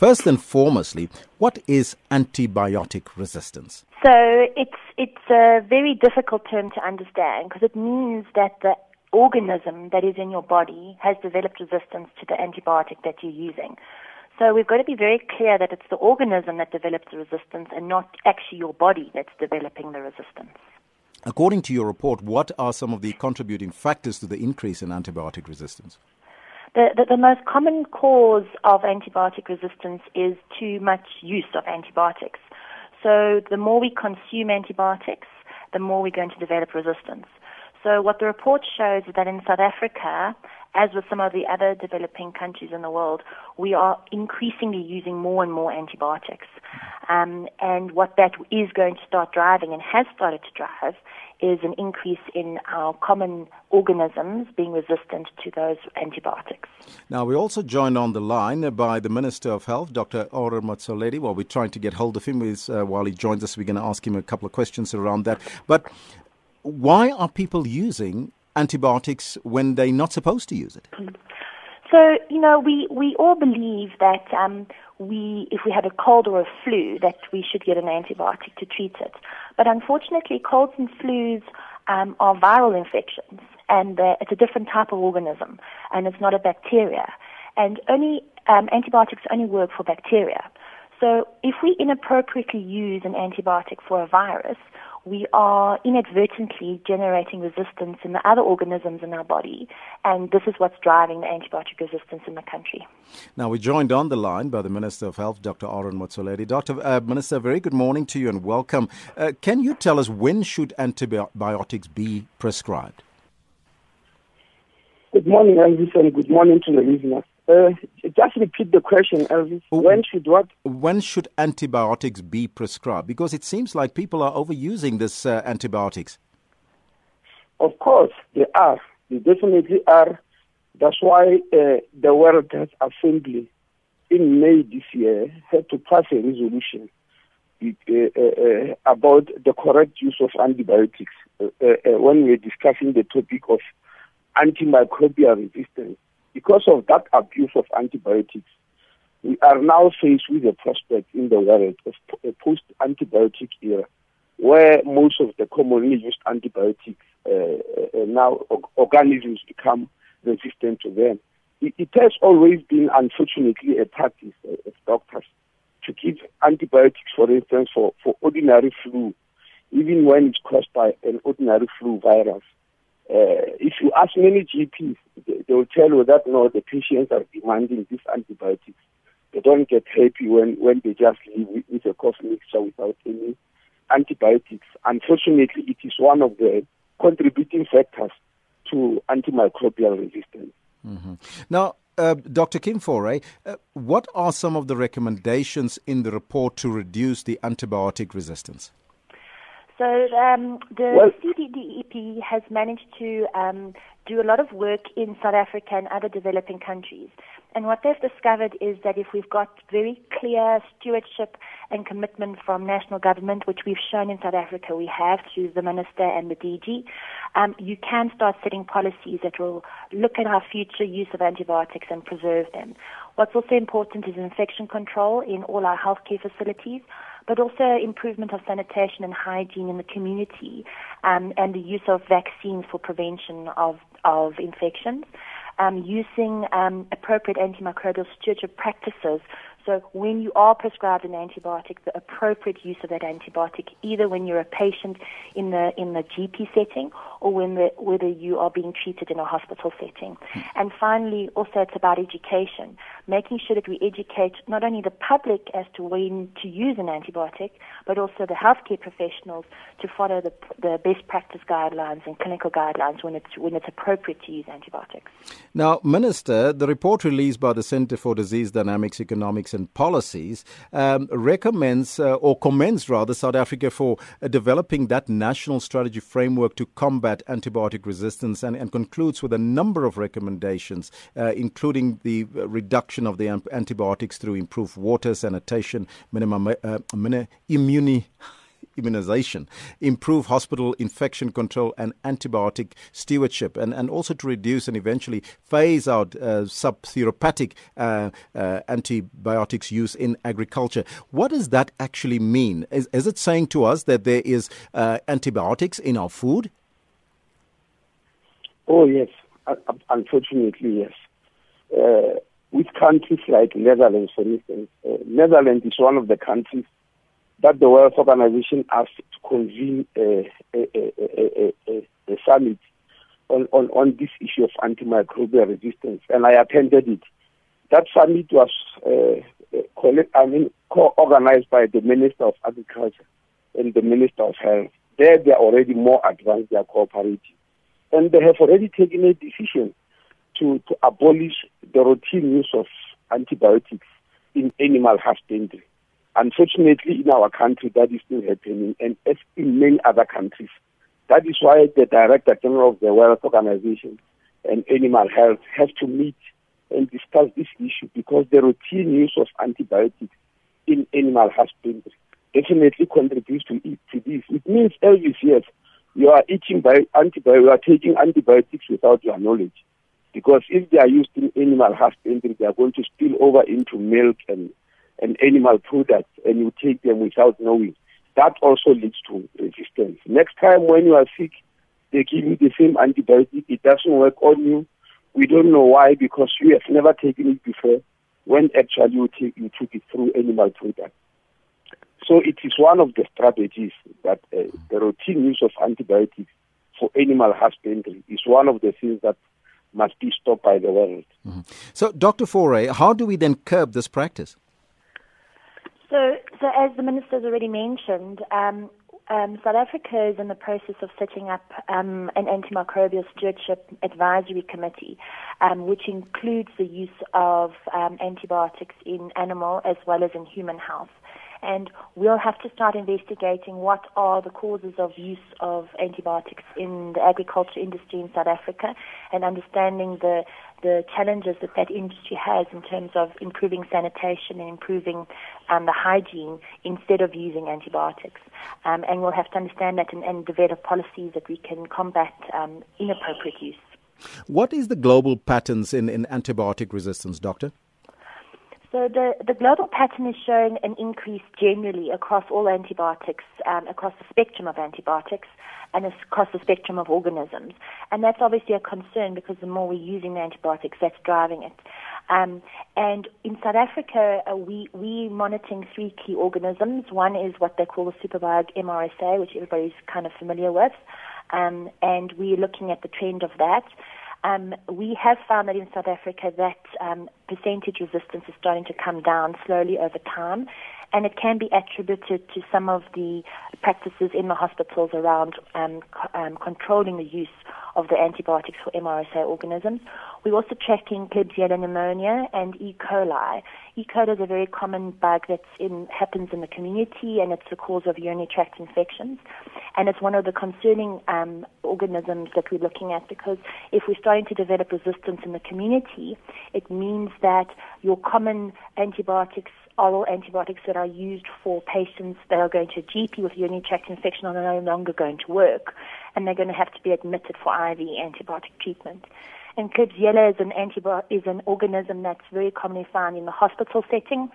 First and foremostly, what is antibiotic resistance? So it's it's a very difficult term to understand because it means that the organism that is in your body has developed resistance to the antibiotic that you're using. So we've got to be very clear that it's the organism that develops the resistance and not actually your body that's developing the resistance. According to your report, what are some of the contributing factors to the increase in antibiotic resistance? The, the, the, most common cause of antibiotic resistance is too much use of antibiotics. So the more we consume antibiotics, the more we're going to develop resistance. So what the report shows is that in South Africa, as with some of the other developing countries in the world, we are increasingly using more and more antibiotics. Um, and what that is going to start driving and has started to drive is an increase in our common organisms being resistant to those antibiotics. Now, we're also joined on the line by the Minister of Health, Dr. Aaron Motsoaledi. Well, we're trying to get hold of him. Uh, while he joins us, we're going to ask him a couple of questions around that. But why are people using antibiotics when they're not supposed to use it? So, you know, we, we all believe that um, we, if we have a cold or a flu, that we should get an antibiotic to treat it. But unfortunately, colds and flus um, are viral infections, and it's a different type of organism, and it's not a bacteria. And only um, antibiotics only work for bacteria. So, if we inappropriately use an antibiotic for a virus, we are inadvertently generating resistance in the other organisms in our body, and this is what's driving the antibiotic resistance in the country. Now, we're joined on the line by the Minister of Health, Dr. Aaron Motsoaledi. Dr. Uh, Minister, very good morning to you and welcome. Uh, can you tell us when should antibiotics be prescribed? Good morning, Elvis, and good morning to the listeners. Uh, just repeat the question, Elvis. When should what? When should antibiotics be prescribed? Because it seems like people are overusing this uh, antibiotics. Of course, they are. They definitely are. That's why uh, the World Health Assembly in May this year had to pass a resolution uh, uh, about the correct use of antibiotics when we're discussing the topic of antimicrobial resistance because of that abuse of antibiotics, we are now faced with a prospect in the world of a post antibiotic era where most of the commonly used antibiotics uh, uh, now organisms become resistant to them. It, it, has always been, unfortunately, a practice uh, of doctors to give antibiotics, for instance, for, for ordinary flu, even when it's caused by an ordinary flu virus. Uh, if you ask many GPs, they, they will tell you that no, the patients are demanding these antibiotics. They don't get happy when, when they just leave with, with a cough mixture without any antibiotics. Unfortunately, it is one of the contributing factors to antimicrobial resistance. Mm-hmm. Now, uh, Dr. Kim Faure, uh, what are some of the recommendations in the report to reduce the antibiotic resistance? So um, the well, CDDEP has managed to um, do a lot of work in South Africa and other developing countries. And what they've discovered is that if we've got very clear stewardship and commitment from national government, which we've shown in South Africa we have through the minister and the DG, um, you can start setting policies that will look at our future use of antibiotics and preserve them. What's also important is infection control in all our healthcare facilities but also improvement of sanitation and hygiene in the community um, and the use of vaccines for prevention of, of infections. Um, using um, appropriate antimicrobial stewardship practices so when you are prescribed an antibiotic, the appropriate use of that antibiotic, either when you're a patient in the in the GP setting or when the, whether you are being treated in a hospital setting. Hmm. And finally, also it's about education, making sure that we educate not only the public as to when to use an antibiotic, but also the healthcare professionals to follow the, the best practice guidelines and clinical guidelines when it's when it's appropriate to use antibiotics. Now, Minister, the report released by the Center for Disease Dynamics Economics and policies, um, recommends uh, or commends rather South Africa for uh, developing that national strategy framework to combat antibiotic resistance and, and concludes with a number of recommendations, uh, including the uh, of the antibiotics through improved water sanitation, minimum uh, immuni immunization, improve hospital infection control and antibiotic stewardship, and, and also to reduce and eventually phase out uh, subtherapeutic uh, uh, antibiotics use in agriculture. What does that actually mean? Is, is it saying to us that there is uh, antibiotics in our food? Oh, yes. Unfortunately, yes. With countries like Netherlands, for instance, uh, Netherlands is one of the countries that the World Organization asked to convene a, a, a, a, summit on, on, on this issue of antimicrobial resistance, and I attended it. That summit was uh I mean, co-organized by the Minister of Agriculture and the Minister of Health. There, they are already more advanced, they are cooperating. And they have already taken a decision to, to abolish the routine use of antibiotics in animal husbandry. Unfortunately, in our country, that is still happening, and as in many other countries. That is why the Director General of the World Organization and Animal Health have to meet and discuss this issue because the routine use of antibiotics in animal husbandry definitely contributes to, to this. It means every year you are eating by antibiotics, you are taking antibiotics without your knowledge. Because if they are used in animal husbandry, they are going to spill over into milk and, and animal products, and you take them without knowing. That also leads to resistance. Next time when you are sick, they give you the same antibiotic. It doesn't work on you. We don't know why, because you have never taken it before, when actually you, take, you took it through animal products. So it is one of the strategies that uh, the routine use of antibiotics for animal husbandry is one of the things that must be stopped by the world. Mm-hmm. So, Dr. Faure, how do we then curb this practice? So, so as the minister has already mentioned, um, um, South Africa is in the process of setting up um, an antimicrobial stewardship advisory committee, um, which includes the use of um, antibiotics in animal as well as in human health and we'll have to start investigating what are the causes of use of antibiotics in the agriculture industry in South Africa and understanding the the challenges that that industry has in terms of improving sanitation and improving um, the hygiene instead of using antibiotics. Um, and we'll have to understand that and, and develop policies that we can combat um, inappropriate use. What is the global patterns in, in antibiotic resistance, Doctor? So the, the global pattern is showing an increase generally across all antibiotics, um, across the spectrum of antibiotics, and across the spectrum of organisms. And that's obviously a concern because the more we're using the antibiotics, that's driving it. Um, and in South Africa, uh, we we monitoring three key organisms. One is what they call the superbug MRSA, which everybody's kind of familiar with, um, and we're looking at the trend of that. Um, we have found that in South Africa that um, percentage resistance is starting to come down slowly over time, and it can be attributed to some of the practices in the hospitals around um, um, controlling the use of the antibiotics for MRSA organisms. We're also tracking Klebsiella pneumonia and E. coli. E. coli is a very common bug that happens in the community, and it's the cause of urinary tract infections. And it's one of the concerning um, organisms that we're looking at because if we're starting to develop resistance in the community, it means that your common antibiotics oral antibiotics that are used for patients that are going to a GP with urinary tract infection are no longer going to work, and they're going to have to be admitted for IV antibiotic treatment. And Klebsiella is an is an organism that's very commonly found in the hospital setting.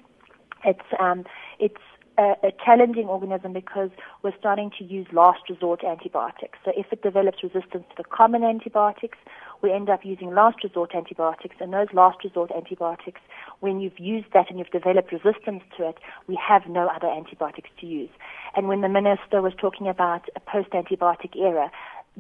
It's um, it's a, a, challenging organism because we're starting to use last resort antibiotics. So if it develops resistance to the common antibiotics, we end up using last resort antibiotics. And those last resort antibiotics, when you've used that and you've developed resistance to it, we have no other antibiotics to use. And when the minister was talking about a post-antibiotic era,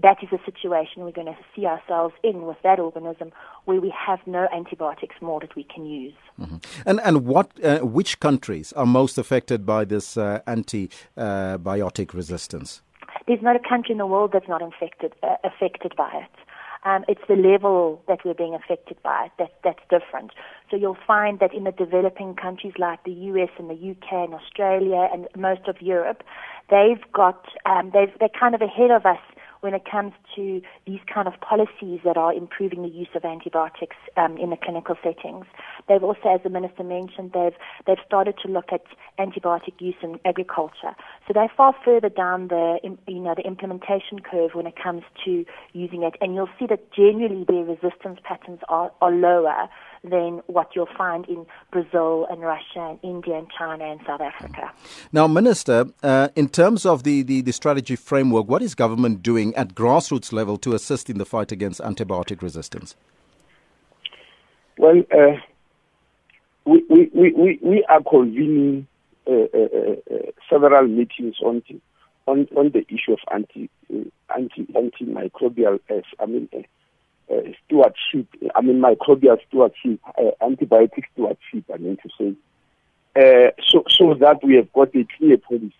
that is a situation we're going to see ourselves in with that organism where we have no antibiotics more that we can use. Mm-hmm. And and what uh, which countries are most affected by this uh, antibiotic resistance? There's not a country in the world that's not infected uh, affected by it. Um, it's the level that we're being affected by that, that's different. So you'll find that in the developing countries like the US and the UK and Australia and most of Europe, they've got um, they've, they're kind of ahead of us when it comes to these kind of policies that are improving the use of antibiotics um, in the clinical settings. They've also, as the minister mentioned, they've they've started to look at antibiotic use in agriculture. So they're far further down the you know the implementation curve when it comes to using it, and you'll see that generally their resistance patterns are, are lower than what you'll find in Brazil and Russia and India and China and South Africa. Now, Minister, uh, in terms of the, the, the, strategy framework, what is government doing at grassroots level to assist in the fight against antibiotic resistance? Well, uh, we, we, we, we are convening uh, uh, uh, several meetings on, on, on the issue of anti, anti, antimicrobial, I mean, uh, stewardship, I mean microbial stewardship, uh, antibiotic stewardship, I mean to say, uh, so, so that we have got a clear policy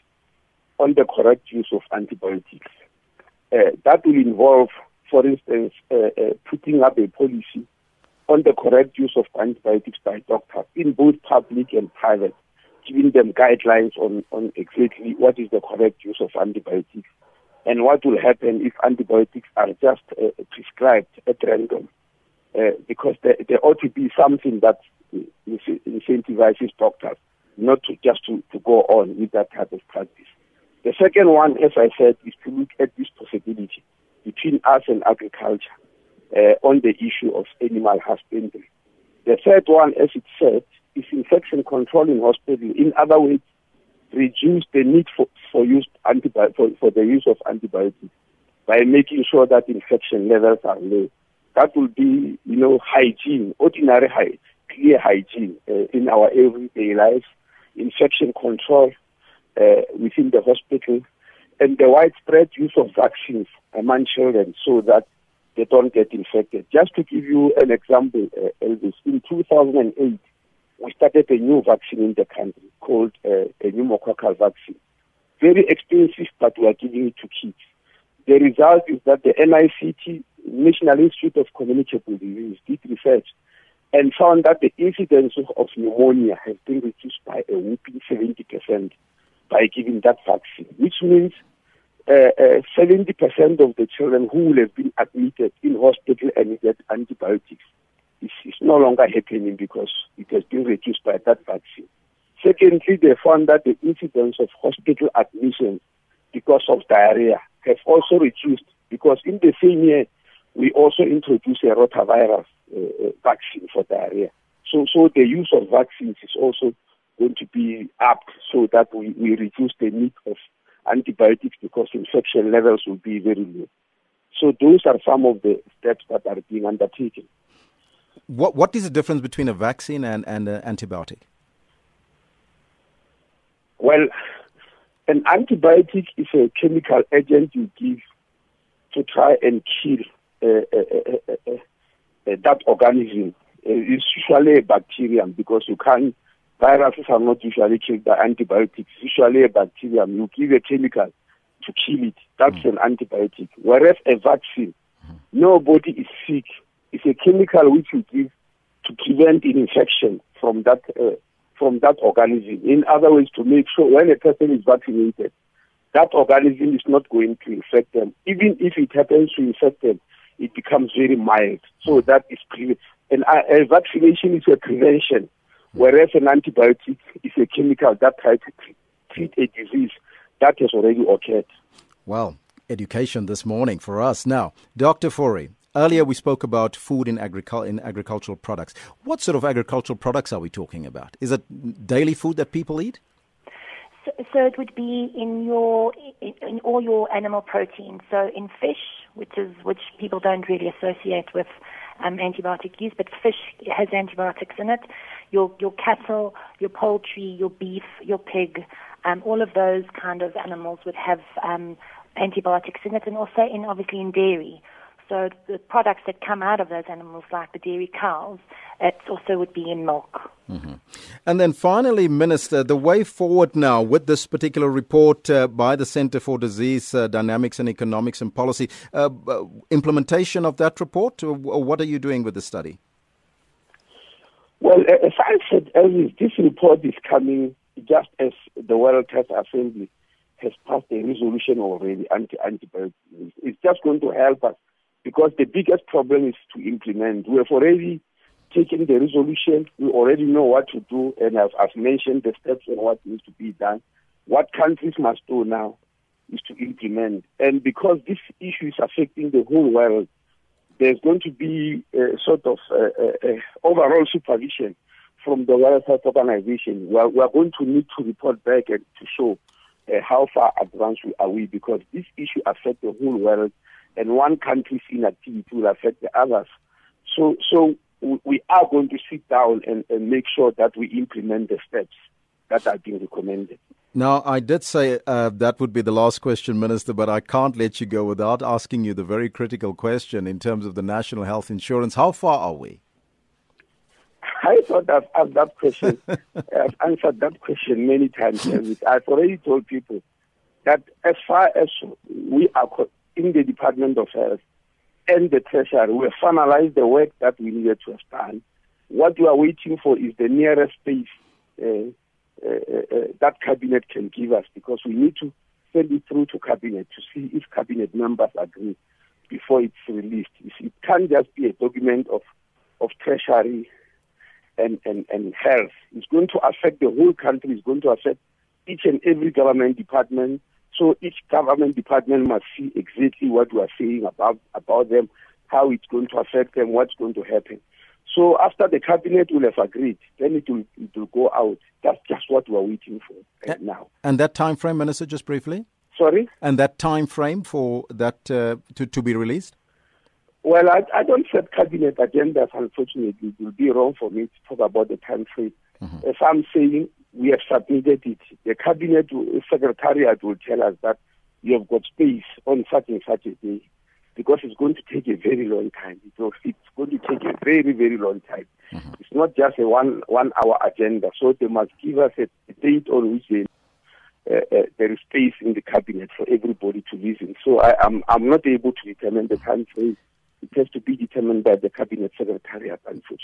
on the correct use of antibiotics. Uh, that will involve, for instance, uh, uh, putting up a policy on the correct use of antibiotics by doctors in both public and private, giving them guidelines on, on exactly what is the correct use of antibiotics and what will happen if antibiotics are just uh, prescribed at random. Uh, because there, there, ought to be something that incentivizes doctors not to just to, to go on with that type of practice. The second one, as I said, is to look at this possibility between us and agriculture uh, on the issue of animal husbandry. The third one, as it said, is infection control in hospital. In other words, reduce the need for, for, use antibi- for, for the use of antibiotics by making sure that infection levels are low. That will be, you know, hygiene, ordinary hygiene, clear hygiene uh, in our everyday life, infection control uh, within the hospital, and the widespread use of vaccines among children so that they don't get infected. Just to give you an example, uh, Elvis, in 2008, we started a new vaccine in the country called uh, a pneumococcal vaccine. Very expensive, but we are giving it to kids. The result is that the NICD, National Institute of Communicable Disease, did research and found that the incidence of pneumonia has been reduced by a whooping 70% by giving that vaccine, which means uh, uh, 70% of the children who will have been admitted in hospital and get antibiotics no longer happening because it has been reduced by that vaccine. Secondly, they found that the incidence of hospital admissions because of diarrhea have also reduced because in the same year we also introduced a rotavirus uh, uh, vaccine for diarrhea. So, so the use of vaccines is also going to be up so that we, we reduce the need of antibiotics because infection levels will be very low. So those are some of the steps that are being undertaken. What what is the difference between a vaccine and and an antibiotic? Well, an antibiotic is a chemical agent you give to try and kill uh, uh, uh, that organism. it's usually a bacterium because you can't. Viruses are not usually killed by antibiotics. usually a bacterium. You give a chemical to kill it. That's mm. an antibiotic. Whereas a vaccine, mm. nobody is sick it's a chemical which you give to prevent an infection from that uh, from that organism. In other words, to make sure when a person is vaccinated, that organism is not going to infect them. Even if it happens to infect them, it becomes very mild. So that is pre- and a, vaccination is a prevention, whereas an antibiotic is a chemical that tries to treat a disease that has already occurred. Well, education this morning for us. Now, Dr. Fourie, Earlier, we spoke about food in, agricul- in agricultural products. What sort of agricultural products are we talking about? Is it daily food that people eat? So, it would be in your in, in, all your animal protein. So in fish, which is which people don't really associate with um, antibiotic use, but fish has antibiotics in it. Your your cattle, your poultry, your beef, your pig, um, all of those kind of animals would have um, antibiotics in it, and also in obviously in dairy. So the products that come out of those animals, like the dairy cows, it also would be in milk. Mm-hmm. And then finally, Minister, the way forward now with this particular report uh, by the Center for Disease uh, Dynamics and Economics and Policy, uh, uh implementation of that report, or what are you doing with the study? Well, as I said earlier, this report is coming just as the World Health Assembly has passed a resolution already anti antibiotics. It's just going to help us because the biggest problem is to implement. We have already taken the resolution. We already know what to do, and I've, I've mentioned the steps and what needs to be done. What countries must do now is to implement. And because this issue is affecting the whole world, there's going to be a sort of uh, uh, uh, overall supervision from the World Health Organization. We are, we are, going to need to report back and to show uh, how far advanced we are we because this issue affects the whole world and one country's inactivity will affect the others. So, so we are going to sit down and, and make sure that we implement the steps that are being recommended. Now, I did say uh, that would be the last question, Minister, but I can't let you go without asking you the very critical question in terms of the national health insurance. How far are we? I thought I've asked that question. I've answered that question many times. I've already told people that as far as we are in the Department of Health and the Treasury, we have finalized the work that we needed to have done. What we are waiting for is the nearest space. Uh, uh, uh, uh, that cabinet can give us because we need to send it through to cabinet to see if cabinet members agree before it's released. it can't just be a document of of treasury and, and, and health. It's going to affect the whole country. It's going to affect each and every government department. So each government department must see exactly what we are saying about about them, how it's going to affect them, what's going to happen. So after the cabinet will have agreed, then it will, it will go out. That's just what we're waiting for right now. And that time frame, Minister, just briefly? Sorry? And that time frame for that uh, to, to be released? Well, I, I don't set cabinet agendas, unfortunately. It will be wrong for me to talk about the time frame. Mm-hmm. As I'm saying, we have submitted it. The cabinet secretariat will tell us that you have got space on such and such a day because it's going to take a very long time. It's going to take a very, very long time. Mm-hmm. It's not just a one one hour agenda. So they must give us a, date on which they, uh, uh, there is space in the cabinet for everybody to listen. So I, am I'm, I'm not able to determine the time frame. It has to be determined by the cabinet secretariat, unfortunately.